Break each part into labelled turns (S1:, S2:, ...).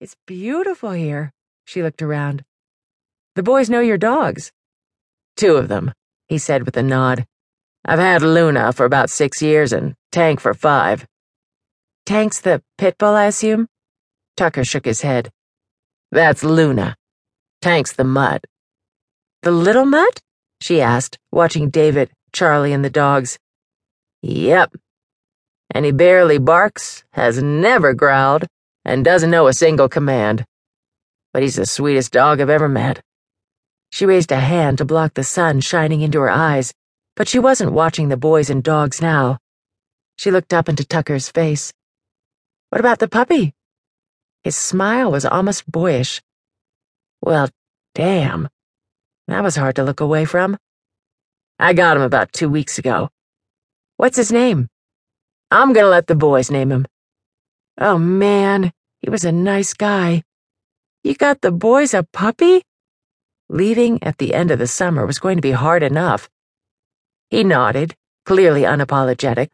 S1: It's beautiful here. She looked around. The boys know your dogs.
S2: Two of them, he said with a nod. I've had Luna for about six years and Tank for five.
S1: Tank's the pit bull, I assume? Tucker shook his head.
S2: That's Luna. Tank's the mutt.
S1: The little mutt? she asked, watching David, Charlie, and the dogs.
S2: Yep. And he barely barks, has never growled, and doesn't know a single command. But he's the sweetest dog I've ever met.
S1: She raised a hand to block the sun shining into her eyes, but she wasn't watching the boys and dogs now. She looked up into Tucker's face. What about the puppy? His smile was almost boyish. Well, damn. That was hard to look away from.
S2: I got him about two weeks ago.
S1: What's his name?
S2: I'm gonna let the boys name him.
S1: Oh, man, he was a nice guy. You got the boys a puppy? Leaving at the end of the summer was going to be hard enough. He nodded, clearly unapologetic,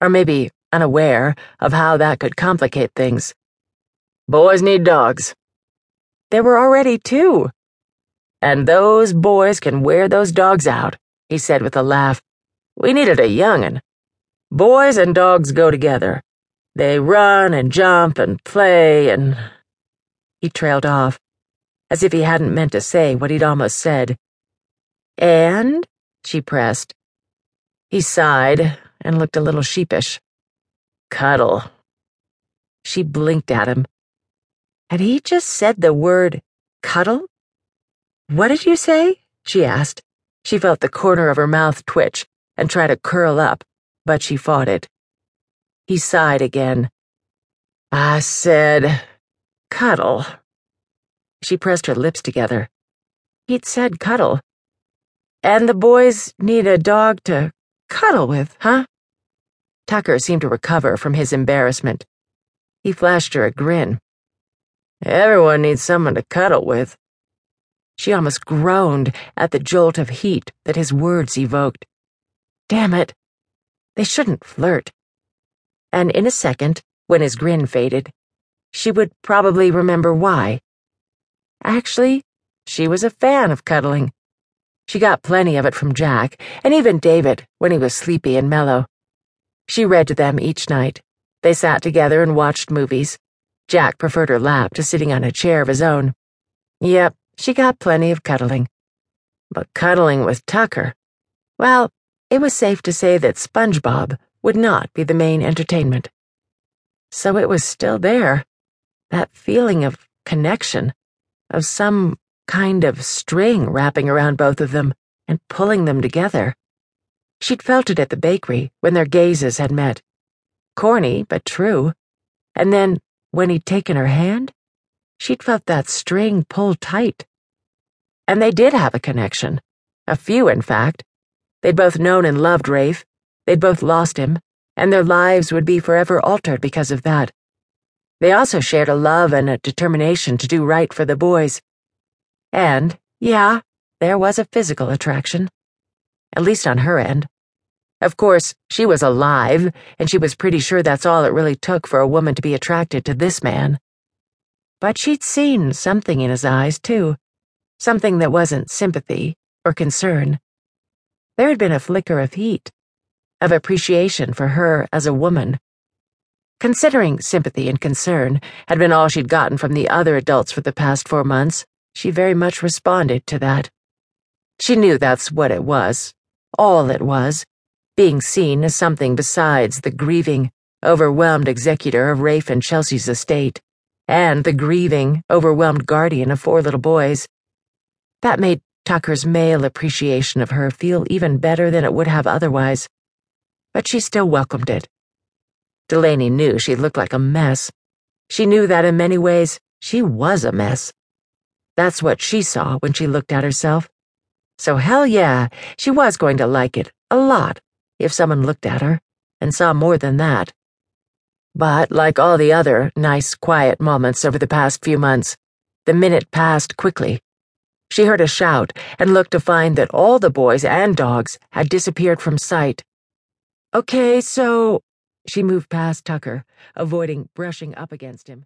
S1: or maybe unaware of how that could complicate things.
S2: Boys need dogs.
S1: There were already two.
S2: And those boys can wear those dogs out, he said with a laugh. We needed a young'un. Boys and dogs go together. They run and jump and play and.
S1: He trailed off, as if he hadn't meant to say what he'd almost said. And? she pressed. He sighed and looked a little sheepish.
S2: Cuddle.
S1: She blinked at him. Had he just said the word cuddle? What did you say? she asked. She felt the corner of her mouth twitch and try to curl up, but she fought it. He sighed again.
S2: I said, cuddle.
S1: She pressed her lips together. He'd said cuddle. And the boys need a dog to cuddle with, huh? Tucker seemed to recover from his embarrassment. He flashed her a grin.
S2: Everyone needs someone to cuddle with.
S1: She almost groaned at the jolt of heat that his words evoked. Damn it. They shouldn't flirt. And in a second, when his grin faded, she would probably remember why. Actually, she was a fan of cuddling. She got plenty of it from Jack, and even David, when he was sleepy and mellow. She read to them each night. They sat together and watched movies. Jack preferred her lap to sitting on a chair of his own. Yep, she got plenty of cuddling. But cuddling with Tucker, well, it was safe to say that SpongeBob would not be the main entertainment. So it was still there, that feeling of connection, of some kind of string wrapping around both of them and pulling them together. She'd felt it at the bakery when their gazes had met. Corny, but true. And then, when he'd taken her hand, she'd felt that string pull tight. And they did have a connection. A few, in fact. They'd both known and loved Rafe. They'd both lost him, and their lives would be forever altered because of that. They also shared a love and a determination to do right for the boys. And, yeah, there was a physical attraction at least on her end. Of course, she was alive, and she was pretty sure that's all it really took for a woman to be attracted to this man. But she'd seen something in his eyes, too. Something that wasn't sympathy or concern. There had been a flicker of heat, of appreciation for her as a woman. Considering sympathy and concern had been all she'd gotten from the other adults for the past four months, she very much responded to that. She knew that's what it was, all it was, being seen as something besides the grieving, overwhelmed executor of Rafe and Chelsea's estate, and the grieving, overwhelmed guardian of four little boys. That made Tucker's male appreciation of her feel even better than it would have otherwise, but she still welcomed it. Delaney knew she looked like a mess. She knew that in many ways she was a mess. That's what she saw when she looked at herself. So hell yeah, she was going to like it, a lot, if someone looked at her, and saw more than that. But like all the other nice, quiet moments over the past few months, the minute passed quickly. She heard a shout and looked to find that all the boys and dogs had disappeared from sight. Okay, so. She moved past Tucker, avoiding brushing up against him.